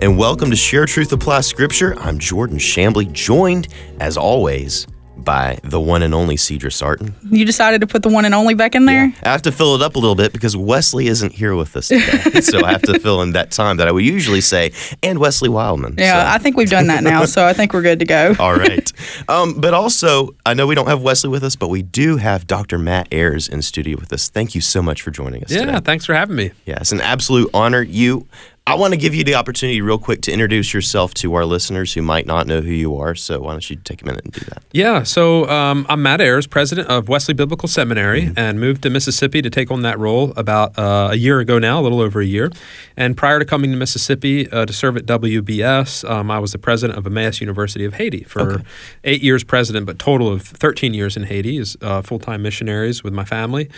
and welcome to Share Truth Apply Scripture. I'm Jordan Shambly, joined as always by the one and only Cedra Sarton. You decided to put the one and only back in there? Yeah. I have to fill it up a little bit because Wesley isn't here with us today. so I have to fill in that time that I would usually say, and Wesley Wildman. Yeah, so. I think we've done that now, so I think we're good to go. All right. Um, but also, I know we don't have Wesley with us, but we do have Dr. Matt Ayars in studio with us. Thank you so much for joining us yeah, today. thanks for having me. Yeah, it's an absolute honor. You I want to give you the opportunity, real quick, to introduce yourself to our listeners who might not know who you are. So, why don't you take a minute and do that? Yeah. So, um, I'm Matt Ayars, president of Wesley Biblical Seminary, mm-hmm. and moved to Mississippi to take on that role about uh, a year ago now, a little over a year. And prior to coming to Mississippi uh, to serve at WBS, um, I was the president of Emmaus University of Haiti for okay. eight years, president, but total of 13 years in Haiti as uh, full time missionaries with my family.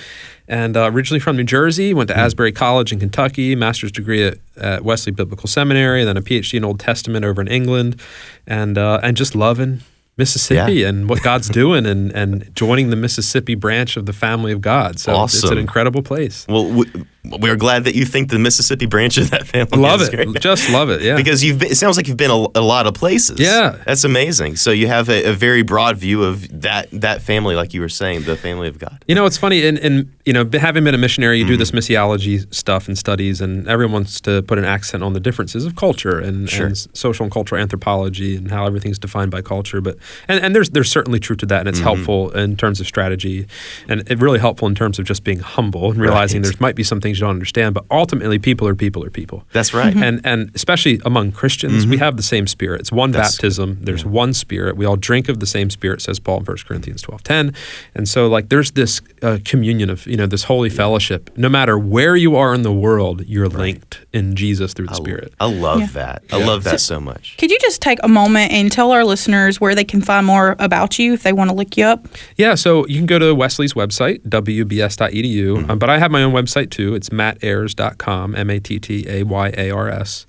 And uh, originally from New Jersey, went to mm-hmm. Asbury College in Kentucky, master's degree at, at Wesley Biblical Seminary, then a PhD in Old Testament over in England, and uh, and just loving Mississippi yeah. and what God's doing and, and joining the Mississippi branch of the family of God. So awesome. it's an incredible place. Well, we, we're glad that you think the Mississippi branch of that family love it. Great. Just love it. Yeah. Because you've been, it sounds like you've been a, a, lot of places. Yeah. That's amazing. So you have a, a, very broad view of that that family, like you were saying, the family of God. You know, it's funny, and, and you know, having been a missionary, you mm-hmm. do this missiology stuff and studies, and everyone wants to put an accent on the differences of culture and, sure. and social and cultural anthropology and how everything's defined by culture. But and, and there's there's certainly truth to that, and it's mm-hmm. helpful in terms of strategy, and it really helpful in terms of just being humble and realizing right. there might be some things you don't understand, but ultimately, people are people are people. That's right. Mm-hmm. And and especially among Christians, mm-hmm. we have the same spirit. It's one That's, baptism. There's yeah. one spirit. We all drink of the same spirit, says Paul in 1 Corinthians 12, 10. And so like there's this uh, communion of, you know, this holy fellowship. No matter where you are in the world, you're right. linked in Jesus through the I, Spirit. I love yeah. that. I yeah. love that so, so much. Could you just take a moment and tell our listeners where they can find more about you if they want to look you up? Yeah, so you can go to Wesley's website, wbs.edu. Mm-hmm. Um, but I have my own website too. It's mattayars.com, M A T T A Y A R S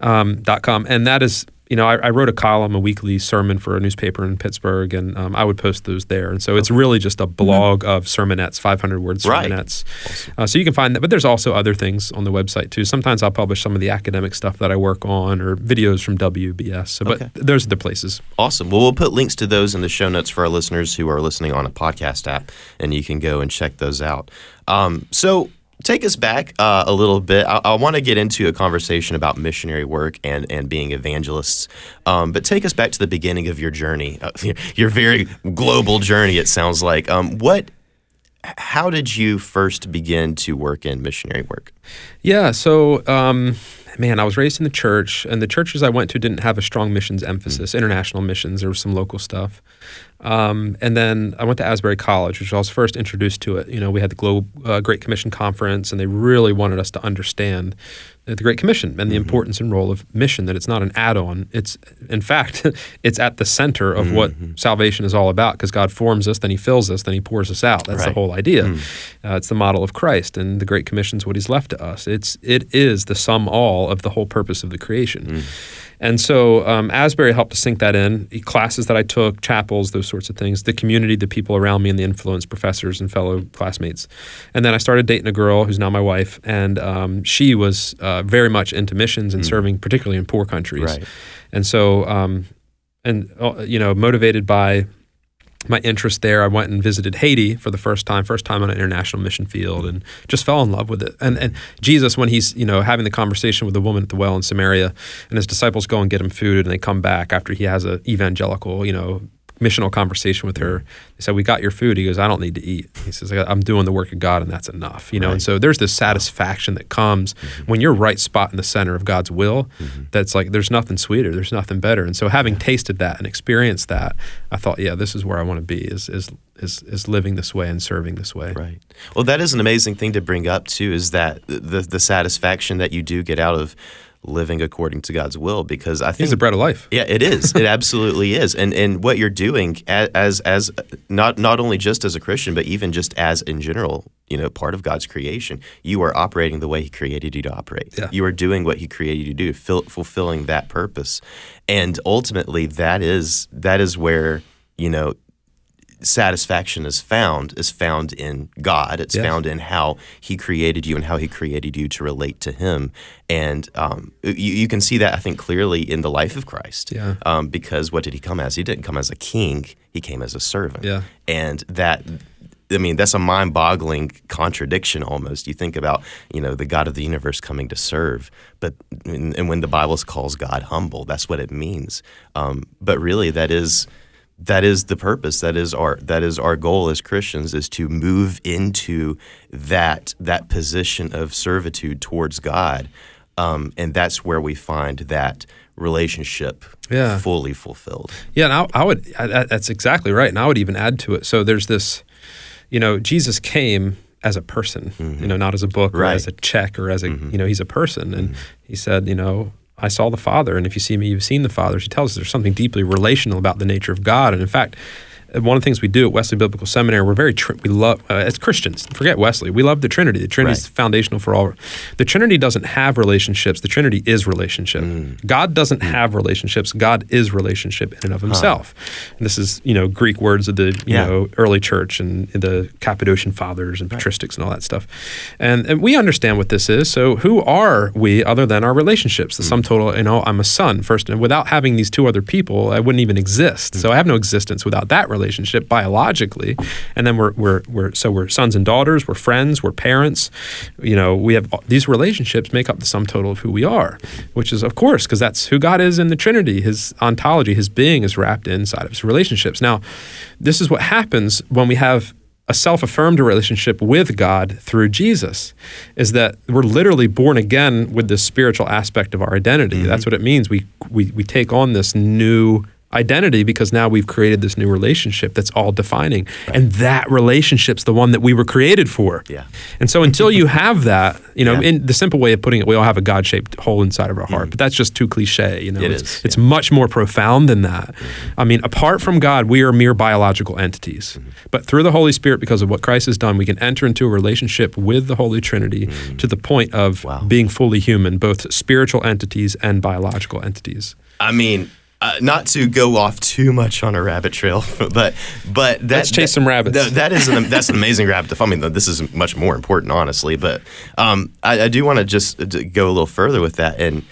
um, dot com, and that is you know, I, I, wrote a column, a weekly sermon for a newspaper in Pittsburgh, and um, I would post those there. And so it's really just a blog mm-hmm. of sermonettes, 500 word sermonettes. Right. Awesome. Uh, so you can find that, but there's also other things on the website too. Sometimes I'll publish some of the academic stuff that I work on or videos from WBS. So, but okay. those are the places. Awesome. Well, we'll put links to those in the show notes for our listeners who are listening on a podcast app, and you can go and check those out. Um, so take us back uh, a little bit. I, I want to get into a conversation about missionary work and, and being evangelists. Um, but take us back to the beginning of your journey, uh, your very global journey. It sounds like. Um, what? How did you first begin to work in missionary work? Yeah. So. Um, man, I was raised in the church, and the churches I went to didn't have a strong missions emphasis, mm-hmm. international missions. There was some local stuff. Um, and then I went to Asbury College, which I was first introduced to it. You know, we had the Globe uh, Great Commission Conference, and they really wanted us to understand the Great Commission and the mm-hmm. importance and role of mission. That it's not an add-on. It's, in fact, it's at the center of mm-hmm. what salvation is all about. Because God forms us, then He fills us, then He pours us out. That's right. the whole idea. Mm. Uh, it's the model of Christ, and the Great Commission is what He's left to us. It's it is the sum all of the whole purpose of the creation. Mm. And so um, Asbury helped to sink that in. Classes that I took, chapels, those sorts of things, the community, the people around me, and the influence, professors and fellow classmates. And then I started dating a girl who's now my wife, and um, she was uh, very much into missions and mm. serving, particularly in poor countries. Right. And so, um, and uh, you know, motivated by my interest there. I went and visited Haiti for the first time, first time on an international mission field, and just fell in love with it. And and Jesus, when he's you know having the conversation with the woman at the well in Samaria, and his disciples go and get him food, and they come back after he has a evangelical you know missional conversation with her. They said, "We got your food." He goes, "I don't need to eat." He says, "I'm doing the work of God, and that's enough." You know, right. and so there's this satisfaction that comes mm-hmm. when you're right spot in the center of God's will. Mm-hmm. That's like there's nothing sweeter, there's nothing better. And so having tasted that and experienced that, I thought, yeah, this is where I want to be. Is is is is living this way and serving this way. Right. Well, that is an amazing thing to bring up too. Is that the the satisfaction that you do get out of living according to God's will because I think He's the bread of life. yeah, it is. It absolutely is. And and what you're doing as as not not only just as a Christian, but even just as in general, you know, part of God's creation, you are operating the way He created you to operate. Yeah. You are doing what He created you to do, fill, fulfilling that purpose, and ultimately, that is that is where you know satisfaction is found is found in God. It's Yes. found in how He created you and how He created you to relate to Him. And um, you, you can see that I think clearly in the life of Christ. Yeah. Um, because what did He come as? He didn't come as a king. He came as a servant. Yeah. And that. I mean, that's a mind-boggling contradiction almost. You think about, you know, the God of the universe coming to serve, but and when the Bible calls God humble, that's what it means. Um, but really, that is that is the purpose that is our that is our goal as Christians is to move into that that position of servitude towards God um, and that's where we find that relationship Yeah. fully fulfilled Yeah, and I, I would. I, that's exactly right. And I would even add to it. So there's this, you know, Jesus came as a person. You mm-hmm. know, not as a book or as a check or as a. Mm-hmm. You know, he's a person, and mm-hmm. he said, you know. I saw the Father, and if you see me, you've seen the Father. She tells us there's something deeply relational about the nature of God, and in fact, one of the things we do at Wesley Biblical Seminary, we're very we love uh, as Christians. Forget Wesley, we love the Trinity. The Trinity is Right. foundational for all. The Trinity doesn't have relationships. The Trinity is relationship. Mm. God doesn't mm. have relationships. God is relationship in and of Himself. And this is you know Greek words of the you Yeah. know early church and the Cappadocian fathers and patristics and all that stuff. And and we understand what this is. So who are we other than our relationships? The mm. sum total. You know, I'm a son first, and without having these two other people, I wouldn't even exist. So I have no existence without that relationship biologically. And then we're we're we're so we're sons and daughters. We're friends. We're parents. You know, we have these relationships make up the sum total of who we are, which is of course because that's who God is in the Trinity. His ontology, His being, is wrapped inside of His relationships. Now, this is what happens when we have a self-affirmed relationship with God through Jesus is that we're literally born again with this spiritual aspect of our identity. Mm-hmm. That's what it means. We, we we take on this new identity because now we've created this new relationship that's all defining. And that relationship's the one that we were created for. Yeah. And so until you have that, you know, Yeah. in the simple way of putting it, we all have a God-shaped hole inside of our heart, mm. but that's just too cliche, you know. It it's, is, it's much more profound than that. Mm-hmm. I mean, apart from God, we are mere biological entities. Mm-hmm. But through the Holy Spirit, because of what Christ has done, we can enter into a relationship with the Holy Trinity mm. to the point of Wow. being fully human, both spiritual entities and biological entities. I mean, uh, not to go off too much on a rabbit trail, but but that, Let's chase that- some rabbits. that- that is an that's an amazing rabbit. I mean, this is much more important, honestly. But um, I, I do want to just uh, go a little further with that, and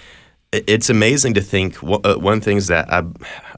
it's amazing to think. Uh, one thing is that I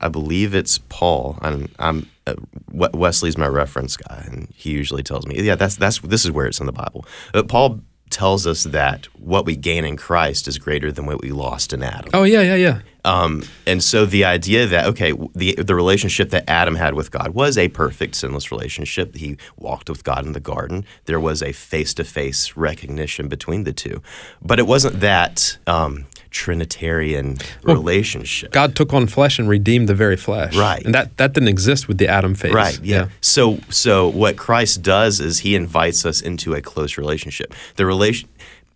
I believe it's Paul. I'm, I'm uh, Wesley's my reference guy, and he usually tells me, yeah, that's that's this is where it's in the Bible. But Paul tells us that what we gain in Christ is greater than what we lost in Adam. Oh, yeah, yeah, yeah. Um, and so the idea that okay, the the relationship that Adam had with God was a perfect sinless relationship. He walked with God in the garden. There was a face to face recognition between the two, but it wasn't that um, Trinitarian relationship. God took on flesh and redeemed the very flesh. Right. And that, that didn't exist with the Adam phase. Right. Yeah. So so what Christ does is he invites us into a close relationship. The relation.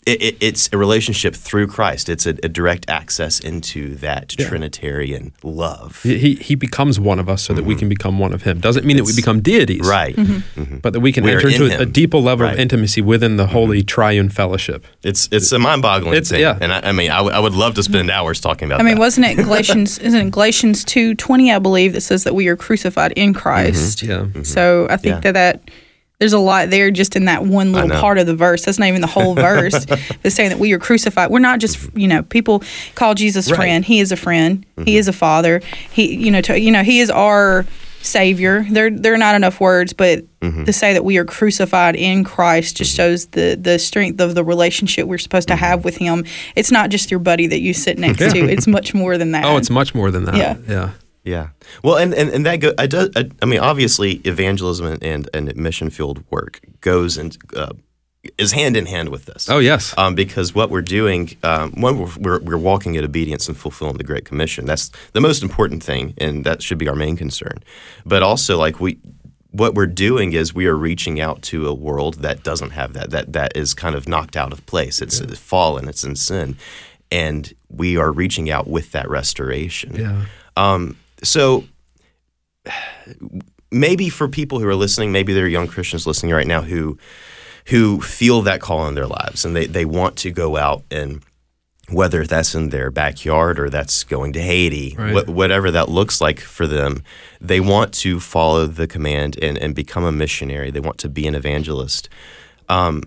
It, it, it's a relationship through Christ. It's a, a direct access into that Trinitarian love. He, he- he becomes one of us so that we mm-hmm. can become one of him. Doesn't mean that we become deities. Right. Mm-hmm. Mm-hmm. But that we can We are enter into in a, a deeper level Right. of intimacy within the holy triune fellowship. It's it's a mind-boggling It's- thing, yeah. and I, I mean, I, w- I would love to spend hours talking about. That. I mean, that. wasn't it Galatians? Isn't it Galatians two twenty? I believe that says that we are crucified in Christ. Yeah. So I think Mm-hmm. Yeah. that that there's a lot there just in that one little part of the verse. That's not even the whole verse. But saying that we are crucified. We're not just you know people call Jesus Right. friend. He is a friend. Mm-hmm. He is a father. He you know to, you know he is our savior. There there are not enough words, but Mm-hmm. to say that we are crucified in Christ just shows the the strength of the relationship we're supposed to Mm-hmm. have with Him. It's not just your buddy that you sit next to. It's much more than that. Oh, it's much more than that. Yeah. Yeah. Yeah. Well, and, and, and that go. I, do, I, I mean, obviously, evangelism and and, mission field work goes and uh, is hand in hand with this. Oh, yes. Um, because what we're doing, um, one, we're, we're, we're walking in obedience and fulfilling the Great Commission. That's the most important thing, and that should be our main concern. But also, like we, what we're doing is we are reaching out to a world that doesn't have that. That that is kind of knocked out of place. It's fallen. It's in sin. and we are reaching out with that restoration. Yeah. Um, so maybe for people who are listening, maybe there are young Christians listening right now who who feel that call in their lives and they, they want to go out and whether that's in their backyard or that's going to Haiti, Right. wh- whatever that looks like for them, they want to follow the command and, and become a missionary. They want to be an evangelist. Um,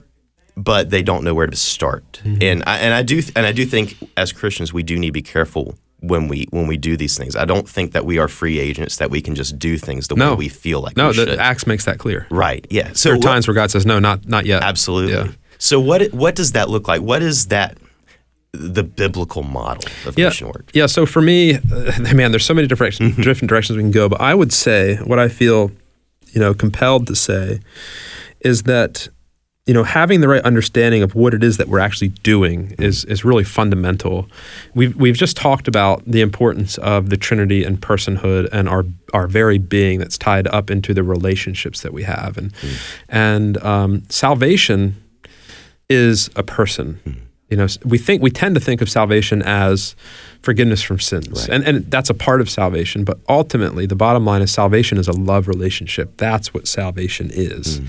but they don't know where to start. And I, and I do and I do think as Christians we do need to be careful when we when we do these things. I don't think that we are free agents that we can just do things the No. way we feel like No, we the. Acts makes that clear. right. Yeah. So There are what- times where God says, "No, not not yet." absolutely. Yeah. So what what does that look like? What is that the biblical model of yeah, mission work? Yeah. So for me, uh, man, there's so many different different directions we can go. But I would say what I feel, you know, compelled to say, is that you know having the right understanding of what it is that we're actually doing is is really fundamental. We've we've just talked about the importance of the Trinity and personhood and our our very being that's tied up into the relationships that we have and and um, salvation is a person. You know, we think we tend to think of salvation as forgiveness from sins, and and that's a part of salvation. But ultimately, the bottom line is salvation is a love relationship. That's what salvation is.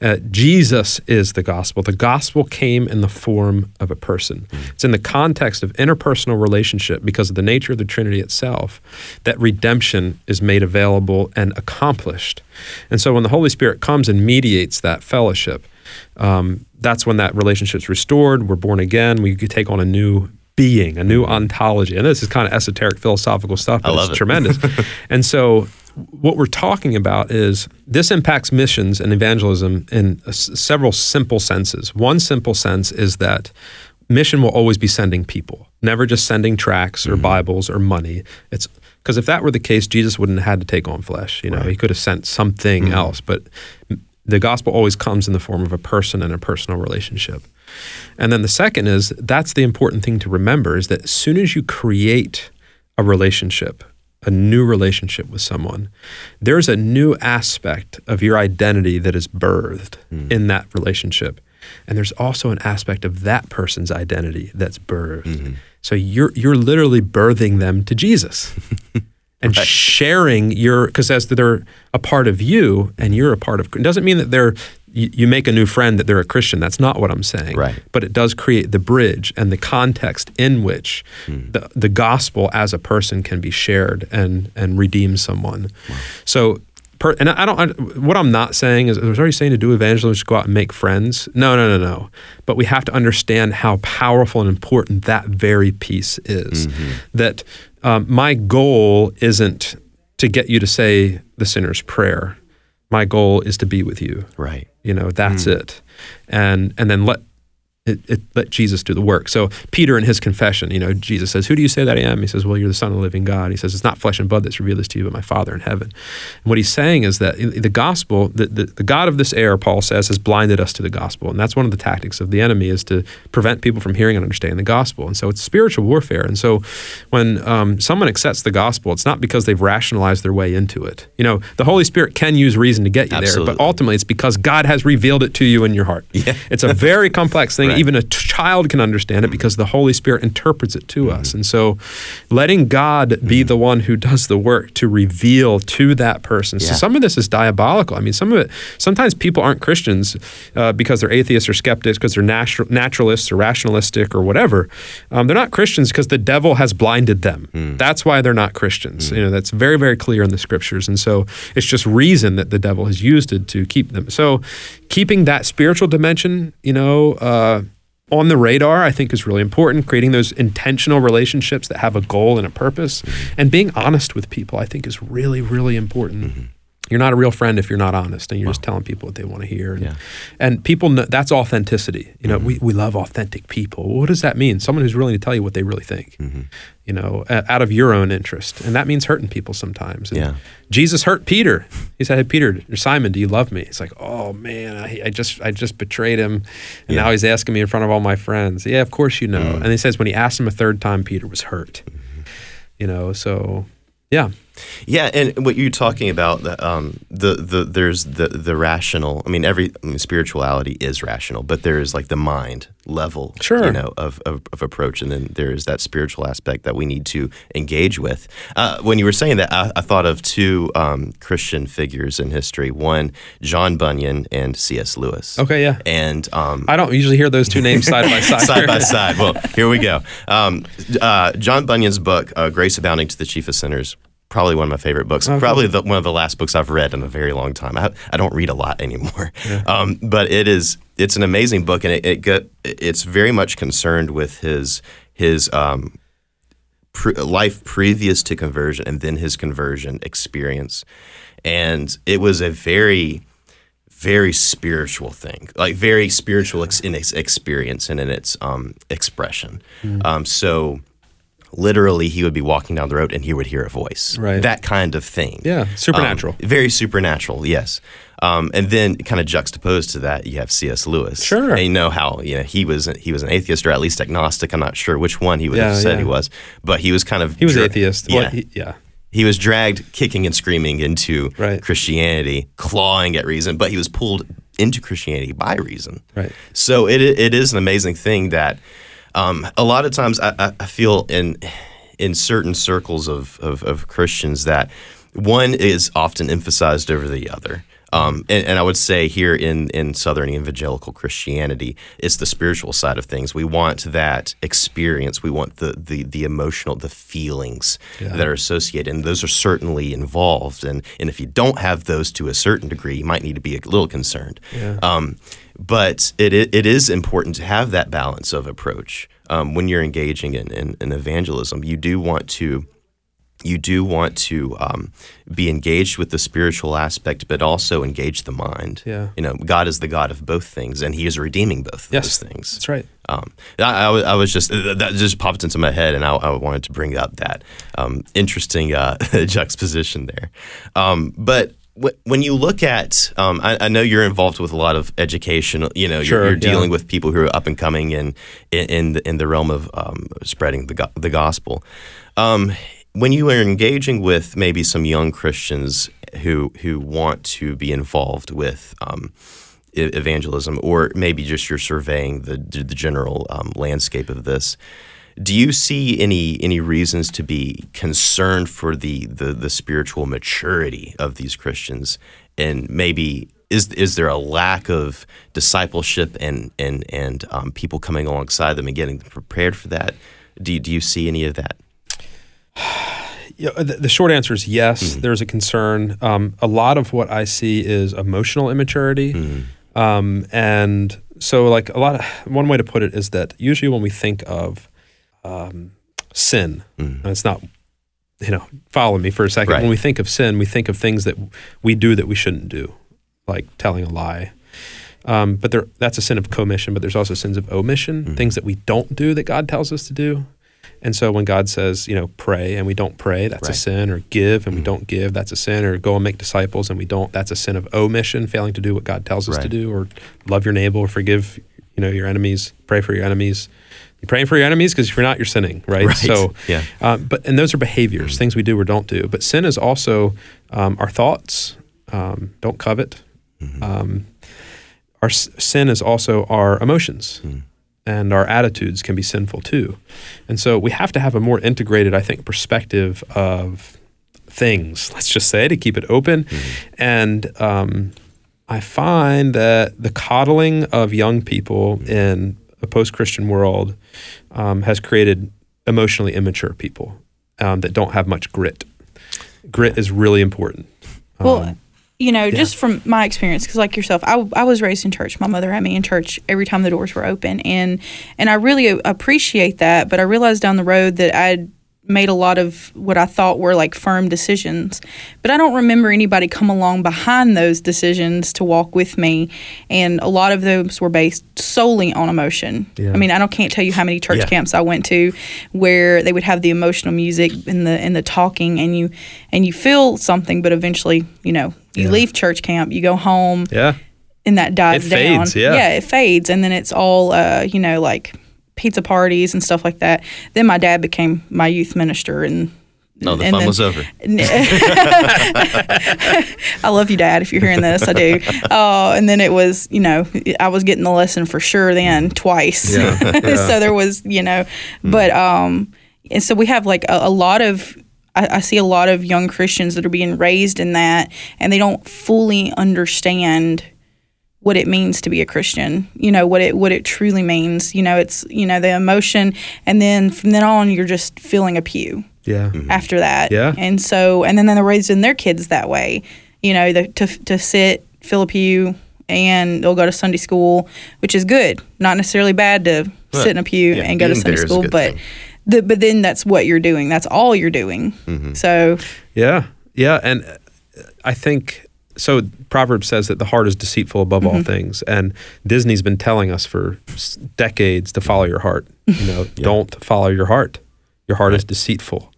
Uh, Jesus is the gospel. The gospel came in the form of a person. It's in the context of interpersonal relationship because of the nature of the Trinity itself that redemption is made available and accomplished. And so, when the Holy Spirit comes and mediates that fellowship um, that's when that relationship's restored. We're born again. We take on a new being, a new mm-hmm. ontology. And this is kind of esoteric philosophical stuff, but love it's it. tremendous. and so, what we're talking about is this impacts missions and evangelism in s- several simple senses. One simple sense is that mission will always be sending people, never just sending tracts or mm-hmm. Bibles or money. It's because if that were the case, Jesus wouldn't have had to take on flesh. You know, he could have sent something mm-hmm. else, but the gospel always comes in the form of a person and a personal relationship. And then the second is that's the important thing to remember is that as soon as you create a relationship, a new relationship with someone, there's a new aspect of your identity that is birthed hmm. in that relationship. And there's also an aspect of that person's identity that's birthed. Mm-hmm. So you're you're literally birthing them to Jesus. and sharing your because as they're a part of you and you're a part of it doesn't mean that they're you, you make a new friend that they're a christian that's not what i'm saying Right. but it does create the bridge and the context in which the, the gospel as a person can be shared and and redeem someone so per, and I don't. I, what I'm not saying is, I was already saying to do evangelism, just go out and make friends. No, no, no, no. But we have to understand how powerful and important that very piece is. That um, my goal isn't to get you to say the sinner's prayer. My goal is to be with you. Right. You know, that's hmm. it. And and then let it, it let Jesus do the work. So Peter in his confession, you know, Jesus says, "Who do you say that I am?" He says, "Well, you're the Son of the living God." He says, "It's not flesh and blood that's revealed this to you, but my Father in heaven." And what he's saying is that the gospel, the, the, the God of this air, Paul says, has blinded us to the gospel, and that's one of the tactics of the enemy is to prevent people from hearing and understanding the gospel. And so it's spiritual warfare. And so when um, someone accepts the gospel, it's not because they've rationalized their way into it. You know, the Holy Spirit can use reason to get you there, but ultimately it's because God has revealed it to you in your heart. Yeah. It's a very complex thing. Right. Even a t- child can understand it because the Holy Spirit interprets it to Mm-hmm. us. And so letting God be the one who does the work to reveal to that person. So Yeah. some of this is diabolical. I mean, some of it, sometimes people aren't Christians uh, because they're atheists or skeptics, because they're natural, naturalists or rationalistic or whatever. Um, they're not Christians because the devil has blinded them. Hmm. That's why they're not Christians. You know, that's very, very clear in the scriptures. And so it's just reason that the devil has used it to keep them. So keeping that spiritual dimension, you know, uh, on the radar, I think is really important. Creating those intentional relationships that have a goal and a purpose, Mm-hmm. and being honest with people, I think is really, really important. Mm-hmm. You're not a real friend if you're not honest and you're just telling people what they want to hear. And, Yeah. and people, know, that's authenticity. You know, we, Mm-hmm. we love authentic people. What does that mean? Someone who's willing to tell you what they really think, Mm-hmm. you know, out of your own interest. And that means hurting people sometimes. And Yeah. Jesus hurt Peter. He said, "Hey Peter, Simon, do you love me?" He's like, "Oh man, I, I just I just betrayed him, and Yeah. Mm. now he's asking me in front of all my friends." Yeah, of course you know. And he says when he asked him a third time, Peter was hurt. Mm-hmm. You know, so yeah, Yeah, and what you're talking about, the um, the, the there's the the rational. I mean, every I mean, spirituality is rational, but there is like the mind level, Sure. you know, of, of, of approach, and then there is that spiritual aspect that we need to engage with. Uh, when you were saying that, I, I thought of two um, Christian figures in history. One, John Bunyan and C.S. Lewis. Okay, yeah. and um, I don't usually hear those two names side by side. side by side. Well, here we go. Um, uh, John Bunyan's book, uh, "Grace Abounding to the Chief of Sinners," probably one of my favorite books. Probably the, one of the last books I've read in a very long time. I, I don't read a lot anymore, um, but it is it's an amazing book, and it, it got, it's very much concerned with his his um, pre- life previous to conversion and then his conversion experience, and it was a very very spiritual thing, like very spiritual ex- in its experience and in its um, expression. Um, so literally, he would be walking down the road and he would hear a voice, Right. That kind of thing. Yeah, supernatural. Um, very supernatural, yes. Um, and then, kind of juxtaposed to that, you have C.S. Lewis. Sure. and you know how you know he was he was an atheist or at least agnostic. I'm not sure which one he would have said yeah. he was, but he was kind of He was dra- atheist. Yeah, Well, he- yeah. he was dragged kicking and screaming into Right. Christianity, clawing at reason, but he was pulled into Christianity by reason. Right. So it it is an amazing thing that um, a lot of times I, I- feel in in certain circles of, of, of Christians that one is often emphasized over the other. Um, and, and I would say here in, in Southern Evangelical Christianity, it's the spiritual side of things. We want that experience. We want the the, the emotional, the feelings that are associated, and those are certainly involved. And and if you don't have those to a certain degree, you might need to be a little concerned. Um, but it, it it is important to have that balance of approach um, when you're engaging in, in, in evangelism. You do want to you do want to um, be engaged with the spiritual aspect, but also engage the mind. Yeah. You know, God is the God of both things, and He is redeeming both of Yes. those things. That's right. Um, I, I, was- just that just popped into my head, and I, I wanted to bring up that um, interesting uh, juxtaposition there. Um, but when you look at, um, I, I know you're involved with a lot of education. You know, Sure, you're, you're yeah. dealing with people who are up and coming in in in the, in the realm of um, spreading the go- the gospel. Um, when you are engaging with maybe some young Christians who who want to be involved with um, evangelism, or maybe just you're surveying the the general um, landscape of this. Do you see any any reasons to be concerned for the, the the spiritual maturity of these Christians, and maybe is is there a lack of discipleship and and and um, people coming alongside them and getting them prepared for that? Do do you see any of that? Yeah, the, the short answer is yes. There's a concern. Um, a lot of what I see is emotional immaturity, um, and so like a lot of one way to put it is that usually when we think of um, sin, and it's not you know follow me for a second. Right. When we think of sin, we think of things that we do that we shouldn't do, like telling a lie. Um, but there, that's a sin of commission. But there's also sins of omission, things that we don't do that God tells us to do. And so when God says, you know, pray and we don't pray, that's a sin. Or give and we don't give, that's a sin. Or go and make disciples and we don't, that's a sin of omission, failing to do what God tells us to do. Or love your neighbor, or forgive, you know, your enemies, pray for your enemies. You're praying for your enemies because if you're not, you're sinning, right? Right. So, Yeah. um, but and those are behaviors, things we do or don't do. But sin is also um, our thoughts. Um, don't covet. Um, our s- sin is also our emotions, and our attitudes can be sinful too. And so we have to have a more integrated, I think, perspective of things. Let's just say to keep it open. And um, I find that the coddling of young people in a post-Christian world um, has created emotionally immature people um, that don't have much grit. Grit is really important. Well, you know, just from my experience, because like yourself, I, I was raised in church. My mother had me in church every time the doors were open, and and I really appreciate that. But I realized down the road that I'd made a lot of what I thought were like firm decisions, but I don't remember anybody come along behind those decisions to walk with me, and a lot of those were based solely on emotion. Yeah. I mean, I don't can't tell you how many church Yeah. camps I went to where they would have the emotional music and the and the talking, and you and you feel something, but eventually, you know, you Yeah. leave church camp, you go home, Yeah. and that dies It down. fades, yeah. yeah, it fades, and then it's all, uh, you know, like pizza parties and stuff like that. Then my dad became my youth minister, and No, the and fun then- was over. I love you, Dad. If you're hearing this, I do. Uh, and then it was, you know, I was getting the lesson for sure then twice. Yeah, yeah. so there was, you know, but um, and so we have like a, a lot of. I, I see a lot of young Christians that are being raised in that, and they don't fully understand what it means to be a Christian. You know what it what it truly means. You know, it's you know the emotion, and then from then on, you're just filling a pew Yeah. after that. Yeah. And so, and then they're raising their kids that way, you know, the, to, to sit, fill a pew, and they'll go to Sunday school, which is good. Not necessarily bad to sit in a pew yeah, and go to Sunday there is a school, but thing. the, but then that's what you're doing. That's all you're doing. Mm-hmm. So, Yeah, yeah, and I think so. Proverbs says that the heart is deceitful above Mm-hmm. all things, and Disney's been telling us for decades to follow your heart. You know, don't follow your heart. Your heart is deceitful.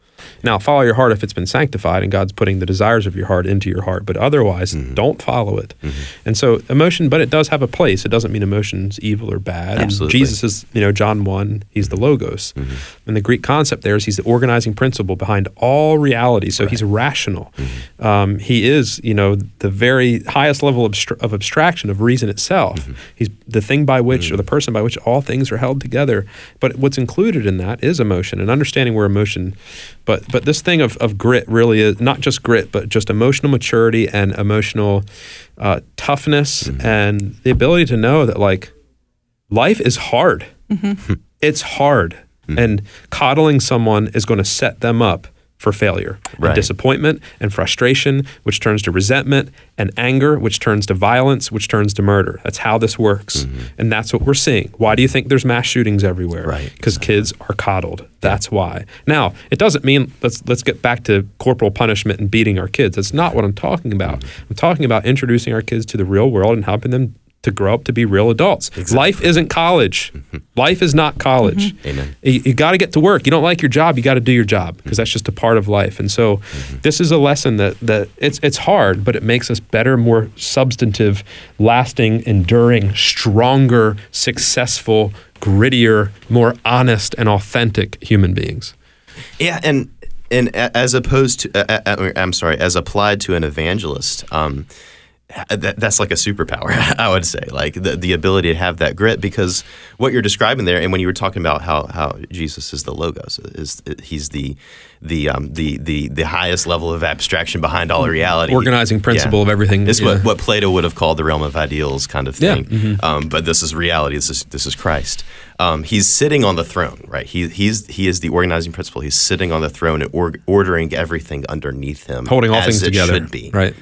Now, follow your heart if it's been sanctified and God's putting the desires of your heart into your heart, but otherwise, mm-hmm. don't follow it. Mm-hmm. And so, emotion, but it does have a place. It doesn't mean emotion's evil or bad. And Absolutely. Jesus is, you know, John 1, he's the mm-hmm. Logos. And the Greek concept there is he's the organizing principle behind all reality. So he's rational. Um, he is, you know, the very highest level of, of abstraction of reason itself. He's the thing by which, or the person by which all things are held together. But what's included in that is emotion and understanding where emotion, but but this thing of, of grit really is not just grit, but just emotional maturity and emotional uh, toughness mm-hmm. and the ability to know that like life is hard. Mm-hmm. It's hard. Mm-hmm. And coddling someone is going to set them up for failure and disappointment and frustration, which turns to resentment and anger, which turns to violence, which turns to murder. That's how this works. Mm-hmm. And that's what we're seeing. Why do you think there's mass shootings everywhere? Right. Because kids are coddled. That's why. Now, it doesn't mean let's let's get back to corporal punishment and beating our kids. That's not what I'm talking about. Mm-hmm. I'm talking about introducing our kids to the real world and helping them to grow up to be real adults. Life isn't college. Life is not college. Amen. You, you got to get to work. You don't like your job, you got to do your job because that's just a part of life. And so, this is a lesson that that it's it's hard, but it makes us better, more substantive, lasting, enduring, stronger, successful, grittier, more honest and authentic human beings. Yeah, and and as opposed to, uh, I'm sorry, as applied to an evangelist, um, that, that's like a superpower. I would say, like the the ability to have that grit, because what you're describing there, and when you were talking about how how Jesus is the logos, is he's the the um, the the the highest level of abstraction behind all reality, Organizing principle of everything, It's yeah. what what Plato would have called the realm of ideals, kind of Yeah, thing. Um, but this is reality. This is this is Christ. Um, he's sitting on the throne, right? He he's he is the organizing principle. He's sitting on the throne and or, ordering everything underneath him, Holding all as things it together. Should be Right.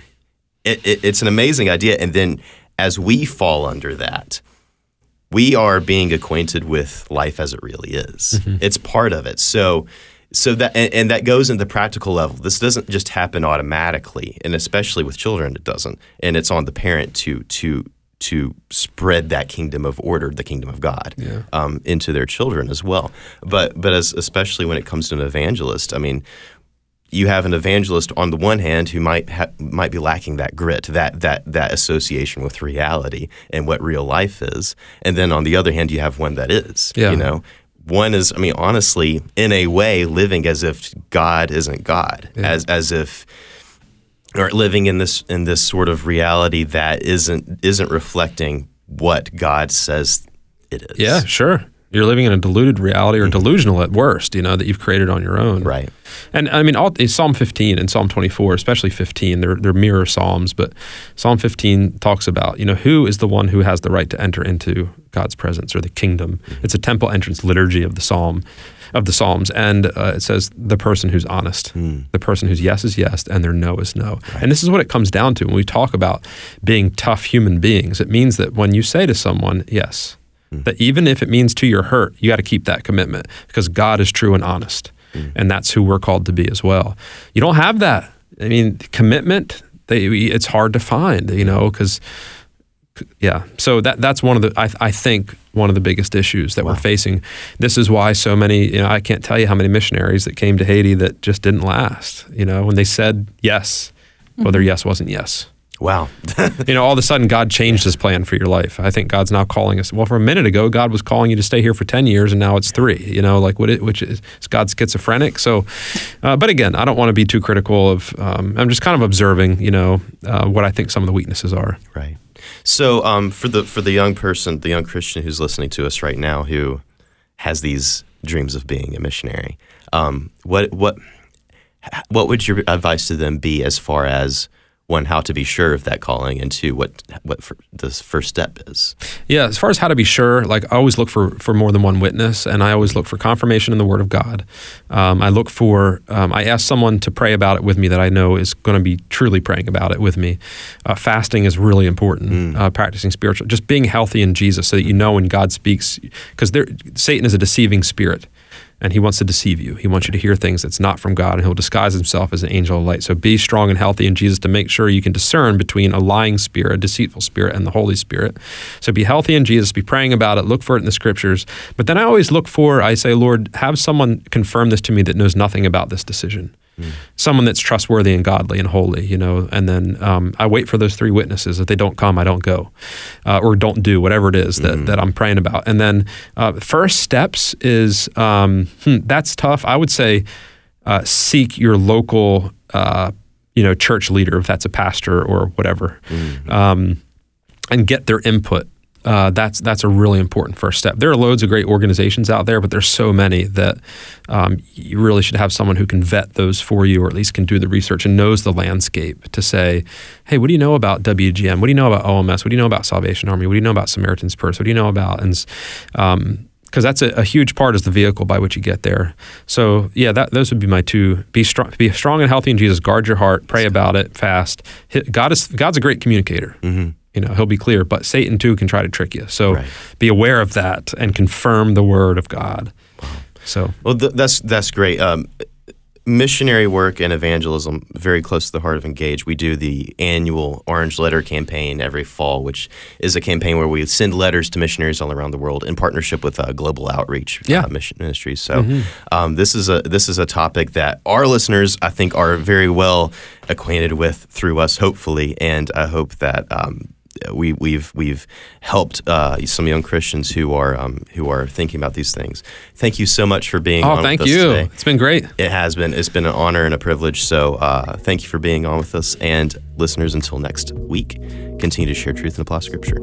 It, it, it's an amazing idea. And then as we fall under that, we are being acquainted with life as it really is. It's part of it. So, so that and, and that goes into the practical level. This doesn't just happen automatically, and especially with children, it doesn't. And it's on the parent to to to spread that kingdom of order, the kingdom of God, Yeah. um, into their children as well. But but as especially when it comes to an evangelist, I mean, you have an evangelist on the one hand who might ha- might be lacking that grit, that that that association with reality and what real life is, and then on the other hand, you have one that is. Yeah. You know, one is, I mean, honestly, in a way, living as if God isn't God, as as if or living in this in this sort of reality that isn't isn't reflecting what God says it is. Yeah, sure. You're living in a deluded reality or mm-hmm. delusional at worst, you know, that you've created on your own. Right. And I mean, all, Psalm 15 and Psalm 24, especially 15, they're, they're mirror Psalms, but Psalm 15 talks about, you know, who is the one who has the right to enter into God's presence or the kingdom. Mm-hmm. It's a temple entrance liturgy of the Psalm. Of the Psalms, and uh, it says the person who's honest, mm. the person whose yes is yes and their no is no. And this is what it comes down to when we talk about being tough human beings. It means that when you say to someone, yes, Mm. that even if it means to your hurt, you got to keep that commitment because God is true and honest. Mm. And that's who we're called to be as well. You don't have that. I mean, commitment, they, it's hard to find, you know, because, yeah. So that that's one of the, I, I think, one of the biggest issues that we're facing. This is why so many, you know, I can't tell you how many missionaries that came to Haiti that just didn't last, you know, when they said yes, well, their mm-hmm. yes wasn't yes. Wow. you know, all of a sudden God changed his plan for your life. I think God's now calling us. Well, for a minute ago, God was calling you to stay here for 10 years and now it's three, you know, like what it, which is, is God schizophrenic. So, uh, but again, I don't want to be too critical of, um, I'm just kind of observing, you know, uh, what I think some of the weaknesses are. Right. So, um, for the, for the young person, the young Christian who's listening to us right now, who has these dreams of being a missionary, um, what, what, what would your advice to them be as far as one how to be sure of that calling and two what what for, the first step is. Yeah as far as how to be sure like i always look for for more than one witness and i always look for confirmation in the word of god. Um, i look for um, i ask someone to pray about it with me that i know is going to be truly praying about it with me. Uh, fasting is really important mm. uh, practicing spiritual just being healthy in jesus so that you know when god speaks because satan is a deceiving spirit and he wants to deceive you. He wants you to hear things that's not from God, and he'll disguise himself as an angel of light. So be strong and healthy in Jesus to make sure you can discern between a lying spirit, a deceitful spirit, and the Holy Spirit. So be healthy in Jesus, be praying about it, look for it in the scriptures. But then I always look for, I say, Lord, have someone confirm this to me that knows nothing about this decision. Someone that's trustworthy and godly and holy, you know, and then um, I wait for those three witnesses. If they don't come, I don't go, uh, or don't do whatever it is that, mm that I'm praying about. And then uh, first steps is um, hmm, that's tough. I would say uh, seek your local, uh, you know, church leader if that's a pastor or whatever, mm-hmm. um, and get their input uh, that's that's a really important first step. There are loads of great organizations out there, but there's so many that um, you really should have someone who can vet those for you, or at least can do the research and knows the landscape to say, "Hey, what do you know about WGM? What do you know about OMS? What do you know about Salvation Army? What do you know about Samaritan's Purse? What do you know about?" And um, because that's a, a, huge part is the vehicle by which you get there. So yeah, that those would be my two: be strong, be strong and healthy in Jesus. Guard your heart, pray about it, fast. God is God's a great communicator. Mm-hmm you know he'll be clear but satan too can try to trick you so right. be aware of that and confirm the word of god wow. so well th- that's that's great um, missionary work and evangelism very close to the heart of engage we do the annual orange letter campaign every fall which is a campaign where we send letters to missionaries all around the world in partnership with uh, global outreach uh, yeah. uh, mission ministries so mm-hmm. um, this is a this is a topic that our listeners i think are very well acquainted with through us hopefully and i hope that um, we, we've we've helped uh, some young Christians who are um, who are thinking about these things. Thank you so much for being. Oh, on thank you. Today. It's been great. It has been. It's been an honor and a privilege. So uh, thank you for being on with us, and listeners. Until next week, continue to share truth and apply Scripture.